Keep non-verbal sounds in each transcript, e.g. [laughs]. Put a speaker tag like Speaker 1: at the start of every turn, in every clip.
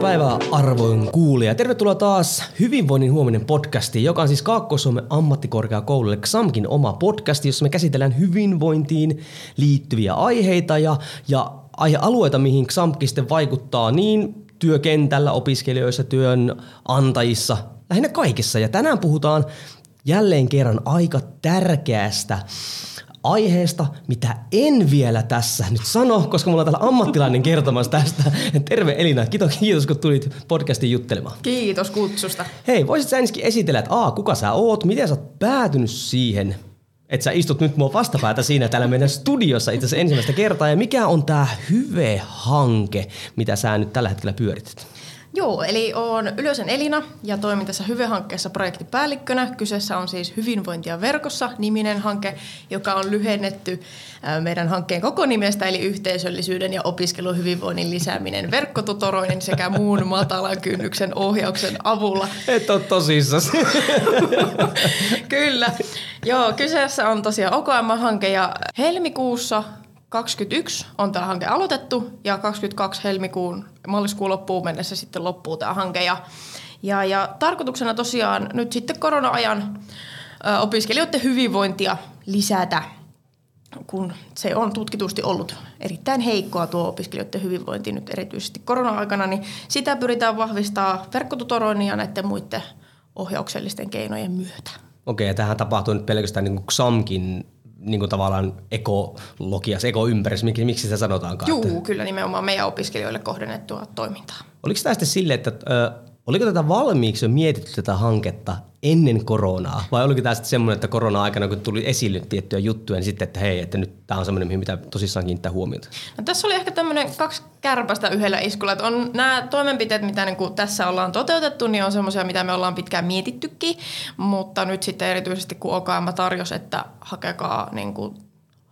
Speaker 1: Päivää arvoin kuulija. Tervetuloa taas Hyvinvoinnin huominen podcastiin, joka on siis Kaakkois-Suomen ammattikorkeakoululle XAMKin oma podcasti, jossa me käsitellään hyvinvointiin liittyviä aiheita ja, ja aihealueita, mihin XAMKi sitten vaikuttaa niin työkentällä, opiskelijoissa, työnantajissa, lähinnä kaikessa. Ja tänään puhutaan jälleen kerran aika tärkeästä aiheesta, mitä en vielä tässä nyt sano, koska mulla on täällä ammattilainen kertomassa tästä. Terve Elina, kiitos, kiitos kun tulit podcastiin juttelemaan.
Speaker 2: Kiitos kutsusta.
Speaker 1: Hei, voisit sä ensinnäkin esitellä, että A, kuka sä oot, miten sä oot päätynyt siihen, että sä istut nyt mua vastapäätä siinä täällä meidän studiossa itse asiassa ensimmäistä kertaa, ja mikä on tää Hyve-hanke, mitä sä nyt tällä hetkellä pyörität?
Speaker 2: Joo, eli olen Ylösen Elina ja toimin tässä Hyve-hankkeessa projektipäällikkönä. Kyseessä on siis Hyvinvointia verkossa niminen hanke, joka on lyhennetty meidän hankkeen koko nimestä, eli yhteisöllisyyden ja opiskeluhyvinvoinnin lisääminen verkkotutoroinnin sekä muun matalan kynnyksen ohjauksen avulla.
Speaker 1: Et ole tosissas. [laughs]
Speaker 2: Kyllä. Joo, kyseessä on tosiaan OKM-hanke ja helmikuussa 21 on tämä hanke aloitettu ja 22 helmikuun maaliskuun loppuun mennessä sitten loppuu tämä hanke. Ja, ja, ja tarkoituksena tosiaan nyt sitten korona-ajan ö, opiskelijoiden hyvinvointia lisätä, kun se on tutkitusti ollut erittäin heikkoa tuo opiskelijoiden hyvinvointi nyt erityisesti korona-aikana, niin sitä pyritään vahvistaa verkkotutoroinnin ja näiden muiden ohjauksellisten keinojen myötä.
Speaker 1: Okei, ja tähän tapahtuu nyt pelkästään niin kuin XAMKin niin kuin tavallaan ekologiassa, ekoympäristössä, miksi, miksi sitä sanotaankaan?
Speaker 2: Joo,
Speaker 1: että...
Speaker 2: kyllä nimenomaan meidän opiskelijoille kohdennettua toimintaa.
Speaker 1: Oliko tämä sitten silleen, että ö, oliko tätä valmiiksi jo mietitty tätä hanketta ennen koronaa? Vai oliko tämä sitten semmoinen, että korona-aikana, kun tuli esille tiettyjä juttuja, niin sitten, että hei, että nyt tämä on semmoinen, mihin mitä tosissaan kiinnittää huomiota?
Speaker 2: No, tässä oli ehkä tämmöinen kaksi kärpästä yhdellä iskulla. Että on nämä toimenpiteet, mitä niin kuin tässä ollaan toteutettu, niin on semmoisia, mitä me ollaan pitkään mietittykin. Mutta nyt sitten erityisesti, kun OKM tarjosi, että hakekaa niin kuin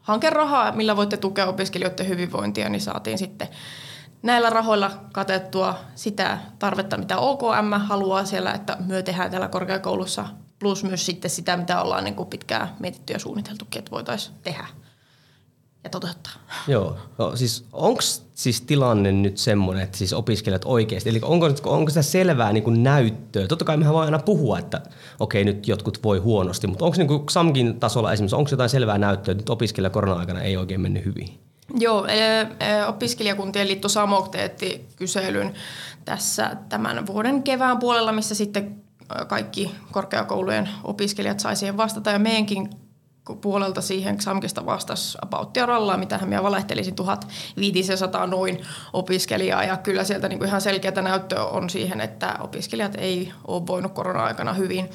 Speaker 2: hankerahaa, millä voitte tukea opiskelijoiden hyvinvointia, niin saatiin sitten näillä rahoilla katettua sitä tarvetta, mitä OKM haluaa siellä, että myö tehdään täällä korkeakoulussa, plus myös sitten sitä, mitä ollaan niin kuin pitkään mietitty ja suunniteltukin, että voitaisiin tehdä ja toteuttaa.
Speaker 1: Joo, no, siis onko siis tilanne nyt semmoinen, että siis opiskelijat oikeasti, eli onko, onko sitä selvää niin kuin näyttöä? Totta kai mehän voi aina puhua, että okei nyt jotkut voi huonosti, mutta onko niin kuin XAMKin tasolla esimerkiksi, onko jotain selvää näyttöä, että nyt opiskelija korona-aikana ei oikein mennyt hyvin?
Speaker 2: Joo, opiskelijakuntien liitto Samok teetti kyselyn tässä tämän vuoden kevään puolella, missä sitten kaikki korkeakoulujen opiskelijat sai siihen vastata. Ja meidänkin puolelta siihen Xamkista vastasi apauttia rallaa, mitä minä valehtelisin 1500 noin opiskelijaa. Ja kyllä sieltä niin kuin ihan selkeätä näyttöä on siihen, että opiskelijat ei ole voinut korona-aikana hyvin,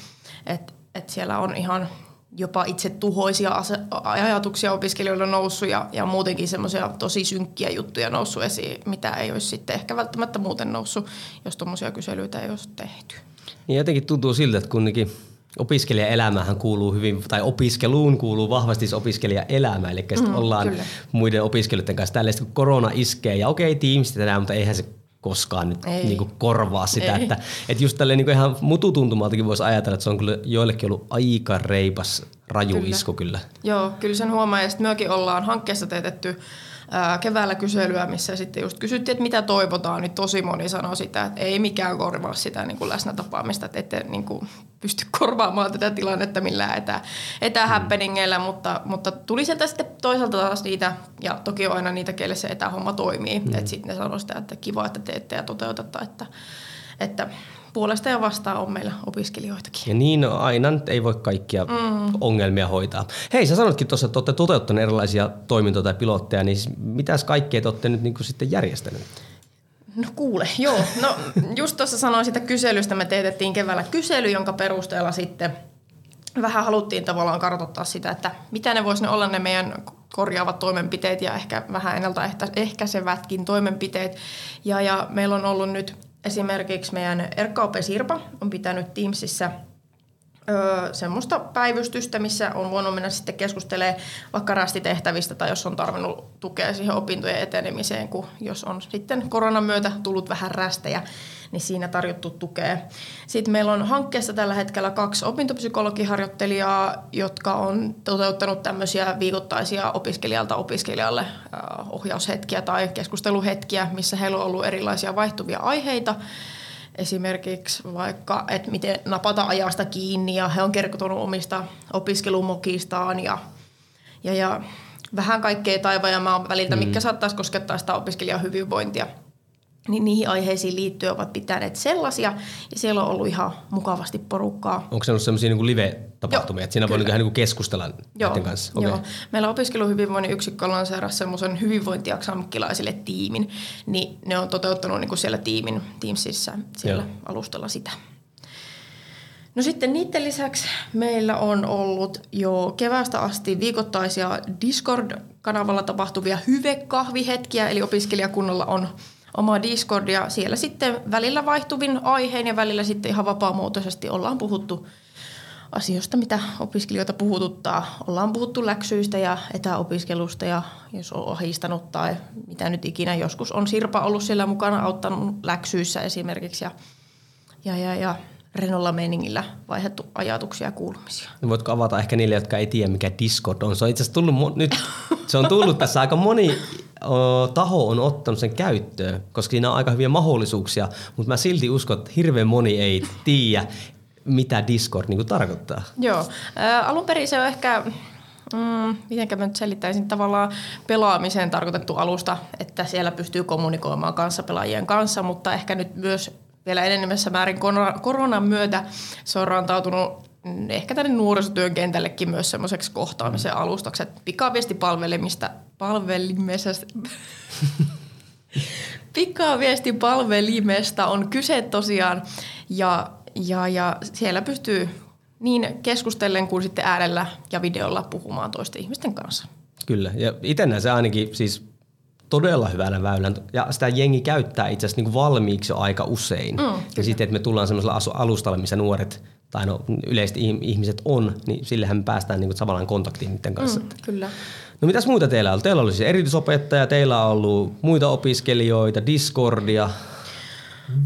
Speaker 2: että et siellä on ihan jopa itse tuhoisia ajatuksia opiskelijoilla noussut ja, ja muutenkin semmoisia tosi synkkiä juttuja noussut esiin, mitä ei olisi sitten ehkä välttämättä muuten noussut, jos tuommoisia kyselyitä ei olisi tehty.
Speaker 1: Niin jotenkin tuntuu siltä, että kunnikin opiskelijaelämähän kuuluu hyvin, tai opiskeluun kuuluu vahvasti se opiskelijaelämä, eli mm, ollaan kyllä. muiden opiskelijoiden kanssa tällaista, kun korona iskee, ja okei, tiimistetään, mutta eihän se koskaan nyt niin kuin korvaa sitä, Ei. että, että just tälleen niin kuin ihan mututuntumaltakin voisi ajatella, että se on kyllä joillekin ollut aika reipas raju
Speaker 2: kyllä.
Speaker 1: isku kyllä.
Speaker 2: Joo, kyllä sen huomaa, ja sitten mekin ollaan hankkeessa teetetty ää, keväällä kyselyä, missä sitten just kysyttiin, että mitä toivotaan, niin tosi moni sanoi sitä, että ei mikään korvaa sitä niin kuin läsnätapaamista, että ette niin kuin pysty [laughs] korvaamaan tätä tilannetta millään etä, etähappeningeillä, mm. mutta, mutta tuli sieltä sitten toisaalta taas niitä, ja toki on aina niitä, keille se etähomma toimii, mm. että sitten ne sanoi sitä, että kiva, että teette ja toteutatte, että, että puolesta ja vastaan on meillä opiskelijoitakin.
Speaker 1: Ja niin aina ei voi kaikkia mm. ongelmia hoitaa. Hei, sä sanotkin tuossa, että olette toteuttaneet erilaisia toimintoja tai pilotteja, niin mitäs kaikkea te olette nyt niin kuin sitten järjestäneet?
Speaker 2: No kuule, joo. No just tuossa sanoin sitä kyselystä, me teetettiin keväällä kysely, jonka perusteella sitten vähän haluttiin tavallaan kartoittaa sitä, että mitä ne voisi ne olla ne meidän korjaavat toimenpiteet ja ehkä vähän ennaltaehkäisevätkin toimenpiteet. Ja, ja meillä on ollut nyt esimerkiksi meidän Erkka Sirpa on pitänyt Teamsissa öö, semmoista päivystystä, missä on voinut mennä sitten keskustelemaan vaikka rastitehtävistä tai jos on tarvinnut tukea siihen opintojen etenemiseen, kun jos on sitten koronan myötä tullut vähän rästejä, niin siinä tarjottu tukea. Sitten meillä on hankkeessa tällä hetkellä kaksi opintopsykologiharjoittelijaa, jotka on toteuttanut tämmöisiä viikoittaisia opiskelijalta opiskelijalle ohjaushetkiä tai keskusteluhetkiä, missä heillä on ollut erilaisia vaihtuvia aiheita esimerkiksi vaikka, että miten napata ajasta kiinni ja he on kertonut omista opiskelumokistaan ja, ja, ja vähän kaikkea taivaan ja maan väliltä, mm. mikä saattaisi koskettaa sitä opiskelijan hyvinvointia – niin niihin aiheisiin liittyen ovat pitäneet sellaisia, ja siellä on ollut ihan mukavasti porukkaa.
Speaker 1: Onko se ollut sellaisia niin live-tapahtumia, Joo, että siinä kyllä. voi niin keskustella Joo, näiden kanssa?
Speaker 2: Okay. Joo. Meillä opiskeluhyvinvoinnin yksikkö lanseerasi semmoisen hyvinvointiaksamikkilaisille tiimin, niin ne on toteuttanut niin kuin siellä tiimin Teamsissa siellä Joo. alustalla sitä. No sitten niiden lisäksi meillä on ollut jo kevästä asti viikoittaisia Discord-kanavalla tapahtuvia hyvekahvihetkiä, eli opiskelijakunnalla on oma Discord ja siellä sitten välillä vaihtuvin aiheen ja välillä sitten ihan vapaamuotoisesti ollaan puhuttu asioista, mitä opiskelijoita puhututtaa. Ollaan puhuttu läksyistä ja etäopiskelusta ja jos on ahistanut tai mitä nyt ikinä. Joskus on Sirpa ollut siellä mukana auttanut läksyissä esimerkiksi ja, ja, ja, ja renolla meningillä vaihdettu ajatuksia ja kuulumisia.
Speaker 1: No voitko avata ehkä niille, jotka ei tiedä, mikä Discord on? Se on itse asiassa tullut, nyt, se on tullut tässä aika moni taho on ottanut sen käyttöön, koska siinä on aika hyviä mahdollisuuksia, mutta mä silti uskon, että hirveän moni ei tiedä, mitä Discord niin tarkoittaa.
Speaker 2: Joo, ää, alun perin se on ehkä mm, miten mä nyt selittäisin, tavallaan pelaamiseen tarkoitettu alusta, että siellä pystyy kommunikoimaan kanssapelaajien kanssa, mutta ehkä nyt myös vielä enenemässä määrin koronan myötä se on rantautunut ehkä tänne nuorisotyön kentällekin myös semmoiseksi kohtaamisen alustaksi, että pikaviestipalvelimista [laughs] palvelimesta pikaviestipalvelimesta on kyse tosiaan ja, ja, ja siellä pystyy niin keskustellen kuin sitten äärellä ja videolla puhumaan toisten ihmisten kanssa.
Speaker 1: Kyllä, ja itse näen se ainakin siis todella hyvänä väylän. Ja sitä jengi käyttää itse asiassa niin valmiiksi jo aika usein. Mm, ja sitten, että me tullaan semmoisella alustalle, missä nuoret tai no yleiset ihmiset on, niin sillehän me päästään niin samallaan kontaktiin niiden kanssa. Mm,
Speaker 2: kyllä.
Speaker 1: No mitäs muuta teillä on? Teillä oli siis erityisopettaja, teillä on ollut muita opiskelijoita, Discordia,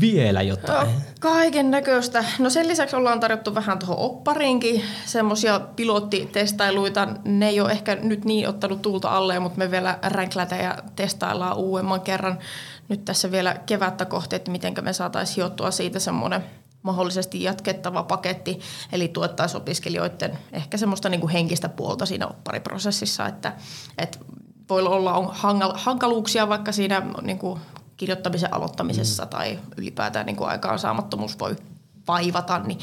Speaker 1: vielä jotain?
Speaker 2: Kaiken näköistä. No sen lisäksi ollaan tarjottu vähän tuohon oppariinkin semmoisia pilottitestailuita. Ne ei ole ehkä nyt niin ottanut tulta alle, mutta me vielä ränklätä ja testaillaan uudemman kerran nyt tässä vielä kevättä kohti, että miten me saataisiin hiottua siitä semmoinen mahdollisesti jatkettava paketti, eli tuettaisiin opiskelijoiden ehkä semmoista niin kuin henkistä puolta siinä oppariprosessissa, että, että voi olla on hankaluuksia vaikka siinä niin kuin kirjoittamisen aloittamisessa mm. tai ylipäätään niin kuin aikaansaamattomuus voi vaivata, niin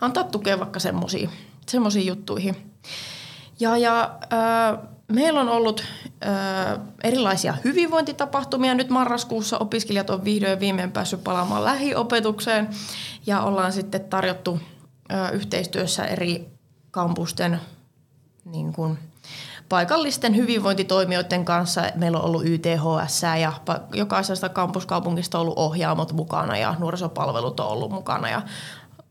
Speaker 2: antaa tukea vaikka semmoisiin juttuihin. Ja, ja äh, meillä on ollut äh, erilaisia hyvinvointitapahtumia. Nyt marraskuussa opiskelijat on vihdoin viimein päässyt palaamaan lähiopetukseen ja ollaan sitten tarjottu äh, yhteistyössä eri kampusten niin kuin, paikallisten hyvinvointitoimijoiden kanssa. Meillä on ollut YTHS ja jokaisesta kampuskaupungista on ollut ohjaamot mukana ja nuorisopalvelut on ollut mukana ja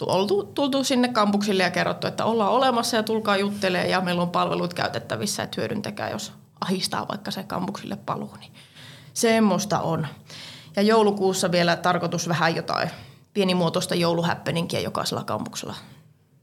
Speaker 2: oltu, tultu sinne kampuksille ja kerrottu, että ollaan olemassa ja tulkaa juttelemaan ja meillä on palvelut käytettävissä, että hyödyntäkää, jos ahistaa vaikka se kampuksille paluu. Niin semmoista on. Ja joulukuussa vielä tarkoitus vähän jotain pienimuotoista jouluhäppeninkiä jokaisella kampuksella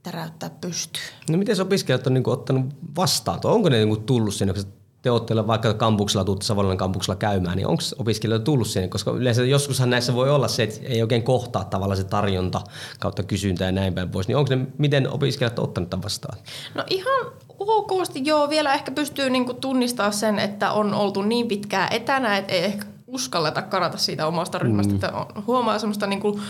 Speaker 2: täräyttää pystyyn.
Speaker 1: No miten opiskelijat on niin ottanut vastaan? Onko ne niin tullut sinne, kun te olette vaikka kampuksella, tuutte Savonlinnan kampuksella käymään, niin onko opiskelijoita tullut sinne? Koska yleensä joskushan näissä voi olla se, että ei oikein kohtaa tavallaan se tarjonta kautta kysyntä ja näin päin pois. Niin onko ne, miten opiskelijat on ottanut tämän vastaan?
Speaker 2: No ihan okosti joo. Vielä ehkä pystyy niinku tunnistaa sen, että on oltu niin pitkään etänä, että ei ehkä uskalleta karata siitä omasta ryhmästä. Mm. Että huomaa semmoista niinku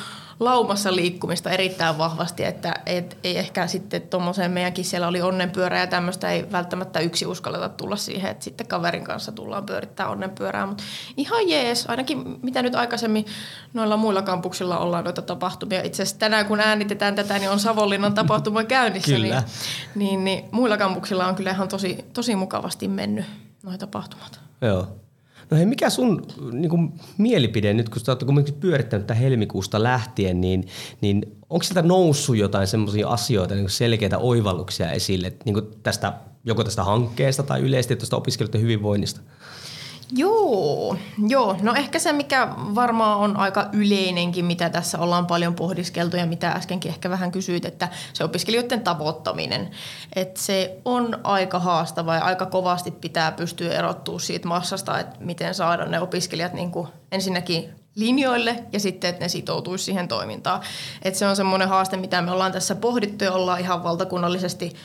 Speaker 2: laumassa liikkumista erittäin vahvasti, että et, ei ehkä sitten tuommoiseen meidänkin siellä oli onnenpyörä ja tämmöistä ei välttämättä yksi uskalleta tulla siihen, että sitten kaverin kanssa tullaan pyörittää onnenpyörää, mutta ihan jees, ainakin mitä nyt aikaisemmin noilla muilla kampuksilla ollaan noita tapahtumia. Itse asiassa tänään kun äänitetään tätä, niin on Savonlinnan tapahtuma [laughs] käynnissä, niin, niin, niin muilla kampuksilla on kyllä ihan tosi, tosi mukavasti mennyt noita tapahtumat.
Speaker 1: Joo. No hei, mikä sun niin kuin, mielipide nyt, kun sä oot kuitenkin pyörittänyt tätä helmikuusta lähtien, niin, niin onko sieltä noussut jotain semmoisia asioita, niin selkeitä oivalluksia esille niin tästä, joko tästä hankkeesta tai yleisesti tuosta opiskelijoiden hyvinvoinnista?
Speaker 2: Joo, joo. No ehkä se, mikä varmaan on aika yleinenkin, mitä tässä ollaan paljon pohdiskeltu ja mitä äskenkin ehkä vähän kysyit, että se opiskelijoiden tavoittaminen. Että se on aika haastava ja aika kovasti pitää pystyä erottua siitä massasta, että miten saada ne opiskelijat niin kuin ensinnäkin linjoille ja sitten, että ne sitoutuisi siihen toimintaan. Että se on semmoinen haaste, mitä me ollaan tässä pohdittu ja ollaan ihan valtakunnallisesti –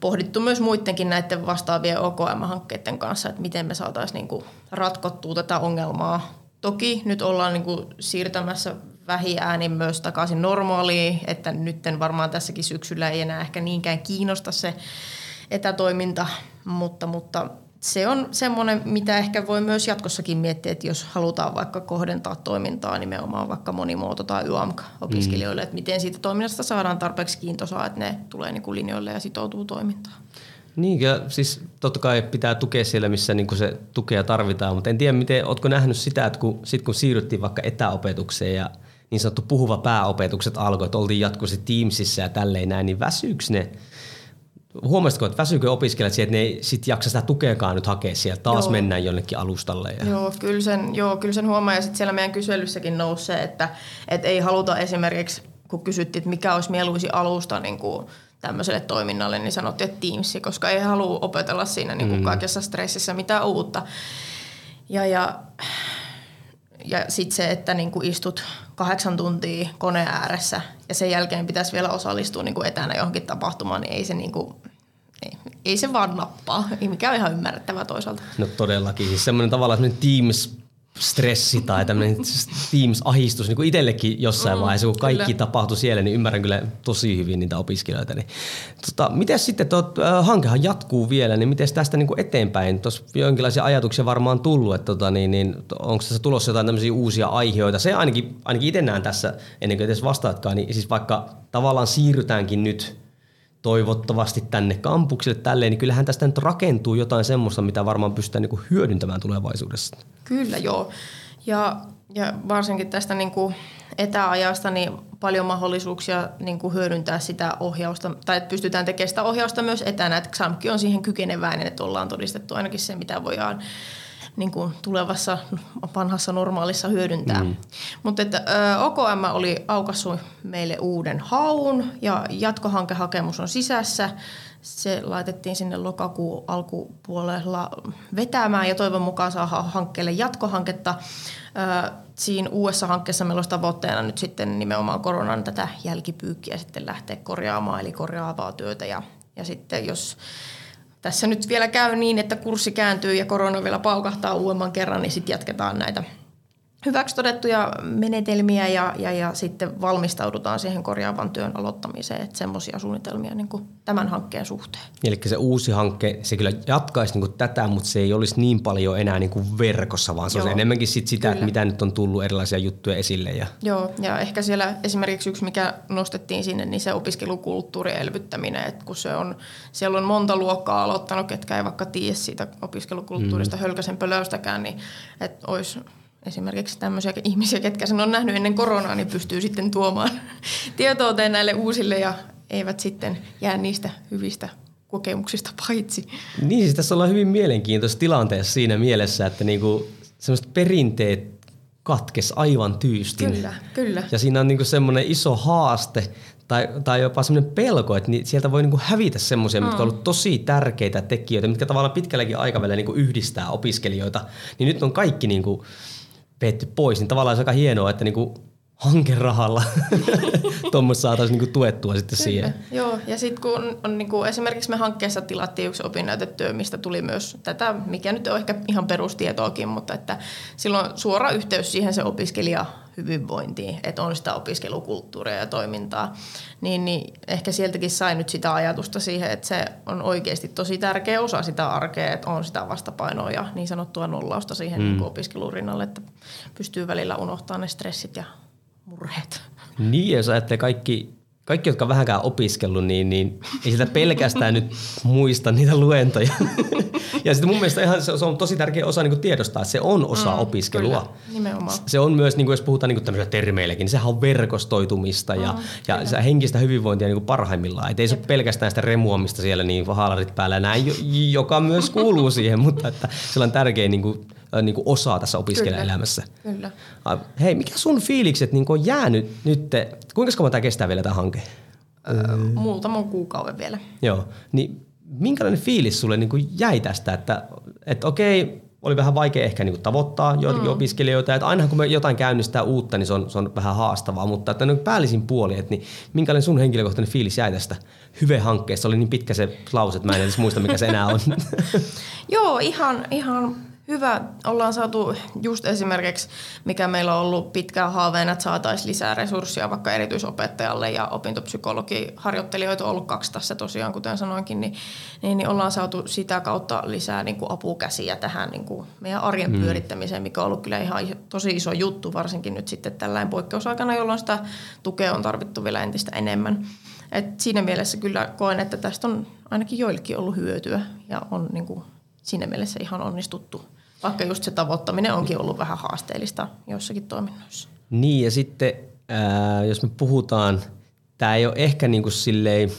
Speaker 2: pohdittu myös muidenkin näiden vastaavien OKM-hankkeiden kanssa, että miten me saataisiin niin ratkottua tätä ongelmaa. Toki nyt ollaan niin kuin siirtämässä vähiäänin myös takaisin normaaliin, että nyt varmaan tässäkin syksyllä ei enää ehkä niinkään kiinnosta se etätoiminta, mutta, mutta se on semmoinen, mitä ehkä voi myös jatkossakin miettiä, että jos halutaan vaikka kohdentaa toimintaa nimenomaan vaikka monimuoto- tai YAMK-opiskelijoille, mm. että miten siitä toiminnasta saadaan tarpeeksi kiintosaa, että ne tulee niin kuin linjoille ja sitoutuu toimintaan.
Speaker 1: Niin, ja siis totta kai pitää tukea siellä, missä niin se tukea tarvitaan, mutta en tiedä, miten, ootko nähnyt sitä, että kun, sit kun siirryttiin vaikka etäopetukseen ja niin sanottu puhuva pääopetukset alkoi, että oltiin jatkuvasti Teamsissa ja tälleen näin, niin väsyyks ne Huomasitko, että väsyykö opiskelijat siihen, että ne ei sit jaksa sitä tukeakaan nyt hakea sieltä, taas joo. mennään jonnekin alustalle? Ja...
Speaker 2: Joo, kyllä sen, joo, kyllä sen huomaa ja sitten siellä meidän kyselyssäkin nousee, että, että ei haluta esimerkiksi, kun kysyttiin, että mikä olisi mieluisi alusta niin kuin tämmöiselle toiminnalle, niin sanottiin, että Teams, koska ei halua opetella siinä niin kuin mm. kaikessa stressissä mitään uutta. Ja, ja, ja sitten se, että niin kuin istut kahdeksan tuntia koneen ääressä ja sen jälkeen pitäisi vielä osallistua niin kuin etänä johonkin tapahtumaan, niin ei se, niin kuin, ei, ei se vaan nappaa, mikä on ihan ymmärrettävää toisaalta.
Speaker 1: No todellakin, siis semmoinen tavallaan semmoinen Teams stressi tai tämmöinen Teams-ahistus niin kuin itsellekin jossain mm, vaiheessa, kun kaikki kyllä. tapahtui siellä, niin ymmärrän kyllä tosi hyvin niitä opiskelijoita. Niin, tota, miten sitten, tuo äh, hankehan jatkuu vielä, niin miten tästä niin kuin eteenpäin? Tuossa jonkinlaisia ajatuksia varmaan tullut, että tota, niin, niin, onko tässä tulossa jotain tämmöisiä uusia aiheita? Se ainakin, ainakin itse näen tässä, ennen kuin edes vastaatkaan, niin siis vaikka tavallaan siirrytäänkin nyt toivottavasti tänne kampukselle tälleen, niin kyllähän tästä nyt rakentuu jotain semmoista, mitä varmaan pystytään niin kuin hyödyntämään tulevaisuudessa.
Speaker 2: Kyllä joo. Ja, ja varsinkin tästä niin kuin etäajasta niin paljon mahdollisuuksia niin kuin hyödyntää sitä ohjausta, tai että pystytään tekemään sitä ohjausta myös etänä, että XAMKki on siihen kykeneväinen, että ollaan todistettu ainakin se, mitä voidaan niin kuin tulevassa vanhassa normaalissa hyödyntää. Mm. Mutta että OKM oli aukassut meille uuden haun ja jatkohankehakemus on sisässä. Se laitettiin sinne lokakuun alkupuolella vetämään ja toivon mukaan saa hankkeelle jatkohanketta. Siinä uudessa hankkeessa meillä olisi tavoitteena nyt sitten nimenomaan koronan tätä jälkipyykkiä sitten lähteä korjaamaan, eli korjaavaa työtä. Ja, ja sitten jos tässä nyt vielä käy niin, että kurssi kääntyy ja korona vielä paukahtaa uudemman kerran, niin sitten jatketaan näitä hyväksi todettuja menetelmiä ja, ja, ja sitten valmistaudutaan siihen korjaavan työn aloittamiseen. Että semmoisia suunnitelmia niin kuin tämän hankkeen suhteen.
Speaker 1: Eli se uusi hankke, se kyllä jatkaisi niin kuin tätä, mutta se ei olisi niin paljon enää niin kuin verkossa, vaan se Joo, on enemmänkin sit sitä, että mitä nyt on tullut erilaisia juttuja esille. Ja...
Speaker 2: Joo, ja ehkä siellä esimerkiksi yksi, mikä nostettiin sinne, niin se opiskelukulttuurin elvyttäminen. Että kun se on, siellä on monta luokkaa aloittanut, ketkä ei vaikka tiedä siitä opiskelukulttuurista mm. hölkäsen pölöstäkään, niin että olisi esimerkiksi tämmöisiä ihmisiä, ketkä sen on nähnyt ennen koronaa, niin pystyy sitten tuomaan [laughs] tietoa näille uusille ja eivät sitten jää niistä hyvistä kokemuksista paitsi.
Speaker 1: Niin, siis tässä ollaan hyvin mielenkiintoisessa tilanteessa siinä mielessä, että niinku semmoiset perinteet katkes aivan tyystin.
Speaker 2: Kyllä, kyllä.
Speaker 1: Ja siinä on niinku semmoinen iso haaste tai, tai jopa semmoinen pelko, että sieltä voi niinku hävitä semmoisia, mm. mitkä on ollut tosi tärkeitä tekijöitä, mitkä tavallaan pitkälläkin aikavälillä niinku yhdistää opiskelijoita. Niin nyt on kaikki niinku vetty pois, niin tavallaan se on aika hienoa, että niinku hankerahalla [laughs] tuommoista saataisiin niinku tuettua sitten Kyllä. siihen.
Speaker 2: Joo, ja sitten kun on, on niinku, esimerkiksi me hankkeessa tilattiin yksi opinnäytetyö, mistä tuli myös tätä, mikä nyt on ehkä ihan perustietoakin, mutta että silloin suora yhteys siihen se opiskelija hyvinvointiin, että on sitä opiskelukulttuuria ja toimintaa, niin, niin ehkä sieltäkin sai nyt sitä ajatusta siihen, että se on oikeasti tosi tärkeä osa sitä arkea, että on sitä vastapainoa ja niin sanottua nollausta siihen mm. niin opiskelun rinnalle, että pystyy välillä unohtamaan ne stressit ja murheet.
Speaker 1: Niin, jos ajattelee kaikki kaikki, jotka vähänkään opiskellut, niin, niin ei sitä pelkästään nyt muista niitä luentoja. [laughs] ja sitten mun mielestä ihan se, se on tosi tärkeä osa niin kuin tiedostaa, että se on osa mm, opiskelua.
Speaker 2: Kyllä, nimenomaan.
Speaker 1: Se on myös, niin kuin jos puhutaan niin kuin termeilläkin, niin sehän on verkostoitumista ja, mm, ja se henkistä hyvinvointia niin kuin parhaimmillaan. Että ei se ole pelkästään sitä remuamista siellä niin haalarit päällä näin, joka myös kuuluu siihen, mutta että se on tärkeä niin kuin niin kuin osaa tässä opiskelijaelämässä.
Speaker 2: Kyllä.
Speaker 1: Hei, mikä sun fiilikset niin on jäänyt nyt? Kuinka kauan tämä kestää vielä tämä hanke?
Speaker 2: Öö, muutaman kuukauden vielä.
Speaker 1: Joo, niin minkälainen fiilis sulle niin kuin jäi tästä, että, että okei, oli vähän vaikea ehkä niin kuin tavoittaa joitakin mm. opiskelijoita, että aina kun me jotain käynnistää uutta, niin se on, se on vähän haastavaa, mutta että niin päällisin puoli, että niin minkälainen sun henkilökohtainen fiilis jäi tästä Hyve-hankkeesta? Oli niin pitkä se lause, että mä en edes muista, mikä se enää on. [laughs]
Speaker 2: Joo, ihan, ihan Hyvä. Ollaan saatu just esimerkiksi, mikä meillä on ollut pitkään haaveena, että saataisiin lisää resursseja vaikka erityisopettajalle ja opintopsykologiharjoittelijoita on ollut kaksi tässä tosiaan, kuten sanoinkin, niin, niin, niin ollaan saatu sitä kautta lisää niin kuin apukäsiä tähän niin kuin meidän arjen hmm. pyörittämiseen, mikä on ollut kyllä ihan tosi iso juttu, varsinkin nyt sitten tällainen poikkeusaikana, jolloin sitä tukea on tarvittu vielä entistä enemmän. Et siinä mielessä kyllä koen, että tästä on ainakin joillekin ollut hyötyä ja on niin kuin siinä mielessä ihan onnistuttu vaikka just se tavoittaminen onkin ollut vähän haasteellista joissakin toiminnoissa.
Speaker 1: Niin ja sitten ää, jos me puhutaan, tämä ei ole ehkä niin kuin silleen,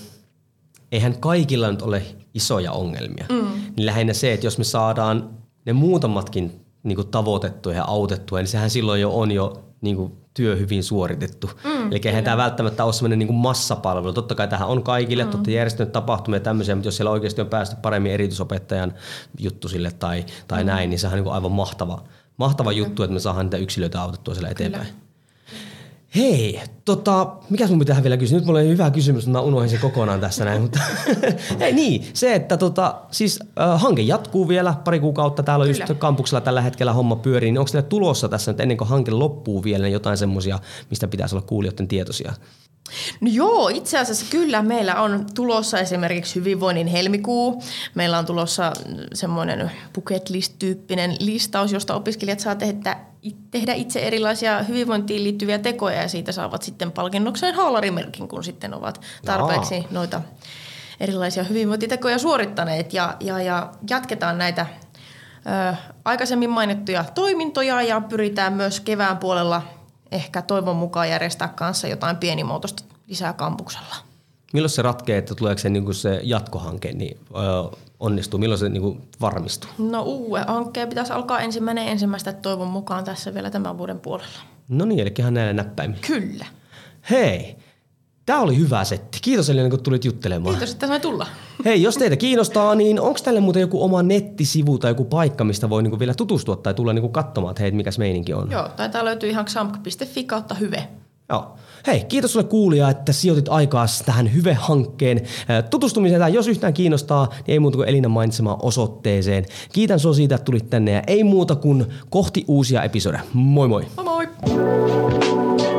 Speaker 1: eihän kaikilla nyt ole isoja ongelmia. Mm. Niin lähinnä se, että jos me saadaan ne muutamatkin niin kuin tavoitettua ja autettua, niin sehän silloin jo on jo niin kuin työ hyvin suoritettu. Mm, Eli eihän tämä välttämättä ole sellainen niin kuin massapalvelu. Totta kai tähän on kaikille, mm. totta järjestänyt tapahtumia ja tämmöisiä, mutta jos siellä oikeasti on päästy paremmin erityisopettajan juttu sille tai, tai mm. näin, niin sehän on niin kuin aivan mahtava, mahtava mm. juttu, että me saadaan niitä yksilöitä autettua siellä eteenpäin. Kyllä. Hei, tota, mikä sun pitää vielä kysyä? Nyt mulla oli hyvä kysymys, mutta mä unohdin sen kokonaan tässä näin. Mutta [laughs] Hei, niin, se, että tota, siis äh, hanke jatkuu vielä pari kuukautta. Täällä on Kyllä. just kampuksella tällä hetkellä homma pyörii. Niin onko teillä tulossa tässä nyt ennen kuin hanke loppuu vielä niin jotain semmoisia, mistä pitäisi olla kuulijoiden tietoisia?
Speaker 2: No joo, itse asiassa kyllä. Meillä on tulossa esimerkiksi hyvinvoinnin helmikuu. Meillä on tulossa semmoinen bucket list-tyyppinen listaus, josta opiskelijat saa tehdä, tehdä itse erilaisia hyvinvointiin liittyviä tekoja ja siitä saavat sitten palkinnokseen haalarimerkin, kun sitten ovat tarpeeksi Jaa. noita erilaisia hyvinvointitekoja suorittaneet ja, ja, ja jatketaan näitä ö, aikaisemmin mainittuja toimintoja ja pyritään myös kevään puolella – ehkä toivon mukaan järjestää kanssa jotain pienimuotoista lisää kampuksella.
Speaker 1: Milloin se ratkee, että tuleeko se, niin se jatkohanke, niin öö, onnistuu? Milloin se niin varmistuu?
Speaker 2: No uuden hankkeen pitäisi alkaa ensimmäinen ensimmäistä toivon mukaan tässä vielä tämän vuoden puolella.
Speaker 1: No niin, eli ihan näillä näppäimin.
Speaker 2: Kyllä.
Speaker 1: Hei, Tämä oli hyvä setti. Kiitos Elina, kun tulit juttelemaan.
Speaker 2: Kiitos, että sai tulla.
Speaker 1: Hei, jos teitä kiinnostaa, niin onko tälle muuten joku oma nettisivu tai joku paikka, mistä voi niinku vielä tutustua tai tulla niinku katsomaan, että hei, mikä meininki on?
Speaker 2: Joo, taitaa löytyy ihan xamk.fi kautta hyve.
Speaker 1: Joo. Hei, kiitos sulle kuulija, että sijoitit aikaa tähän Hyve-hankkeen tutustumiseen. Tai jos yhtään kiinnostaa, niin ei muuta kuin Elina mainitsemaan osoitteeseen. Kiitän sinua siitä, että tulit tänne ja ei muuta kuin kohti uusia episodeja. Moi moi!
Speaker 2: Moi moi!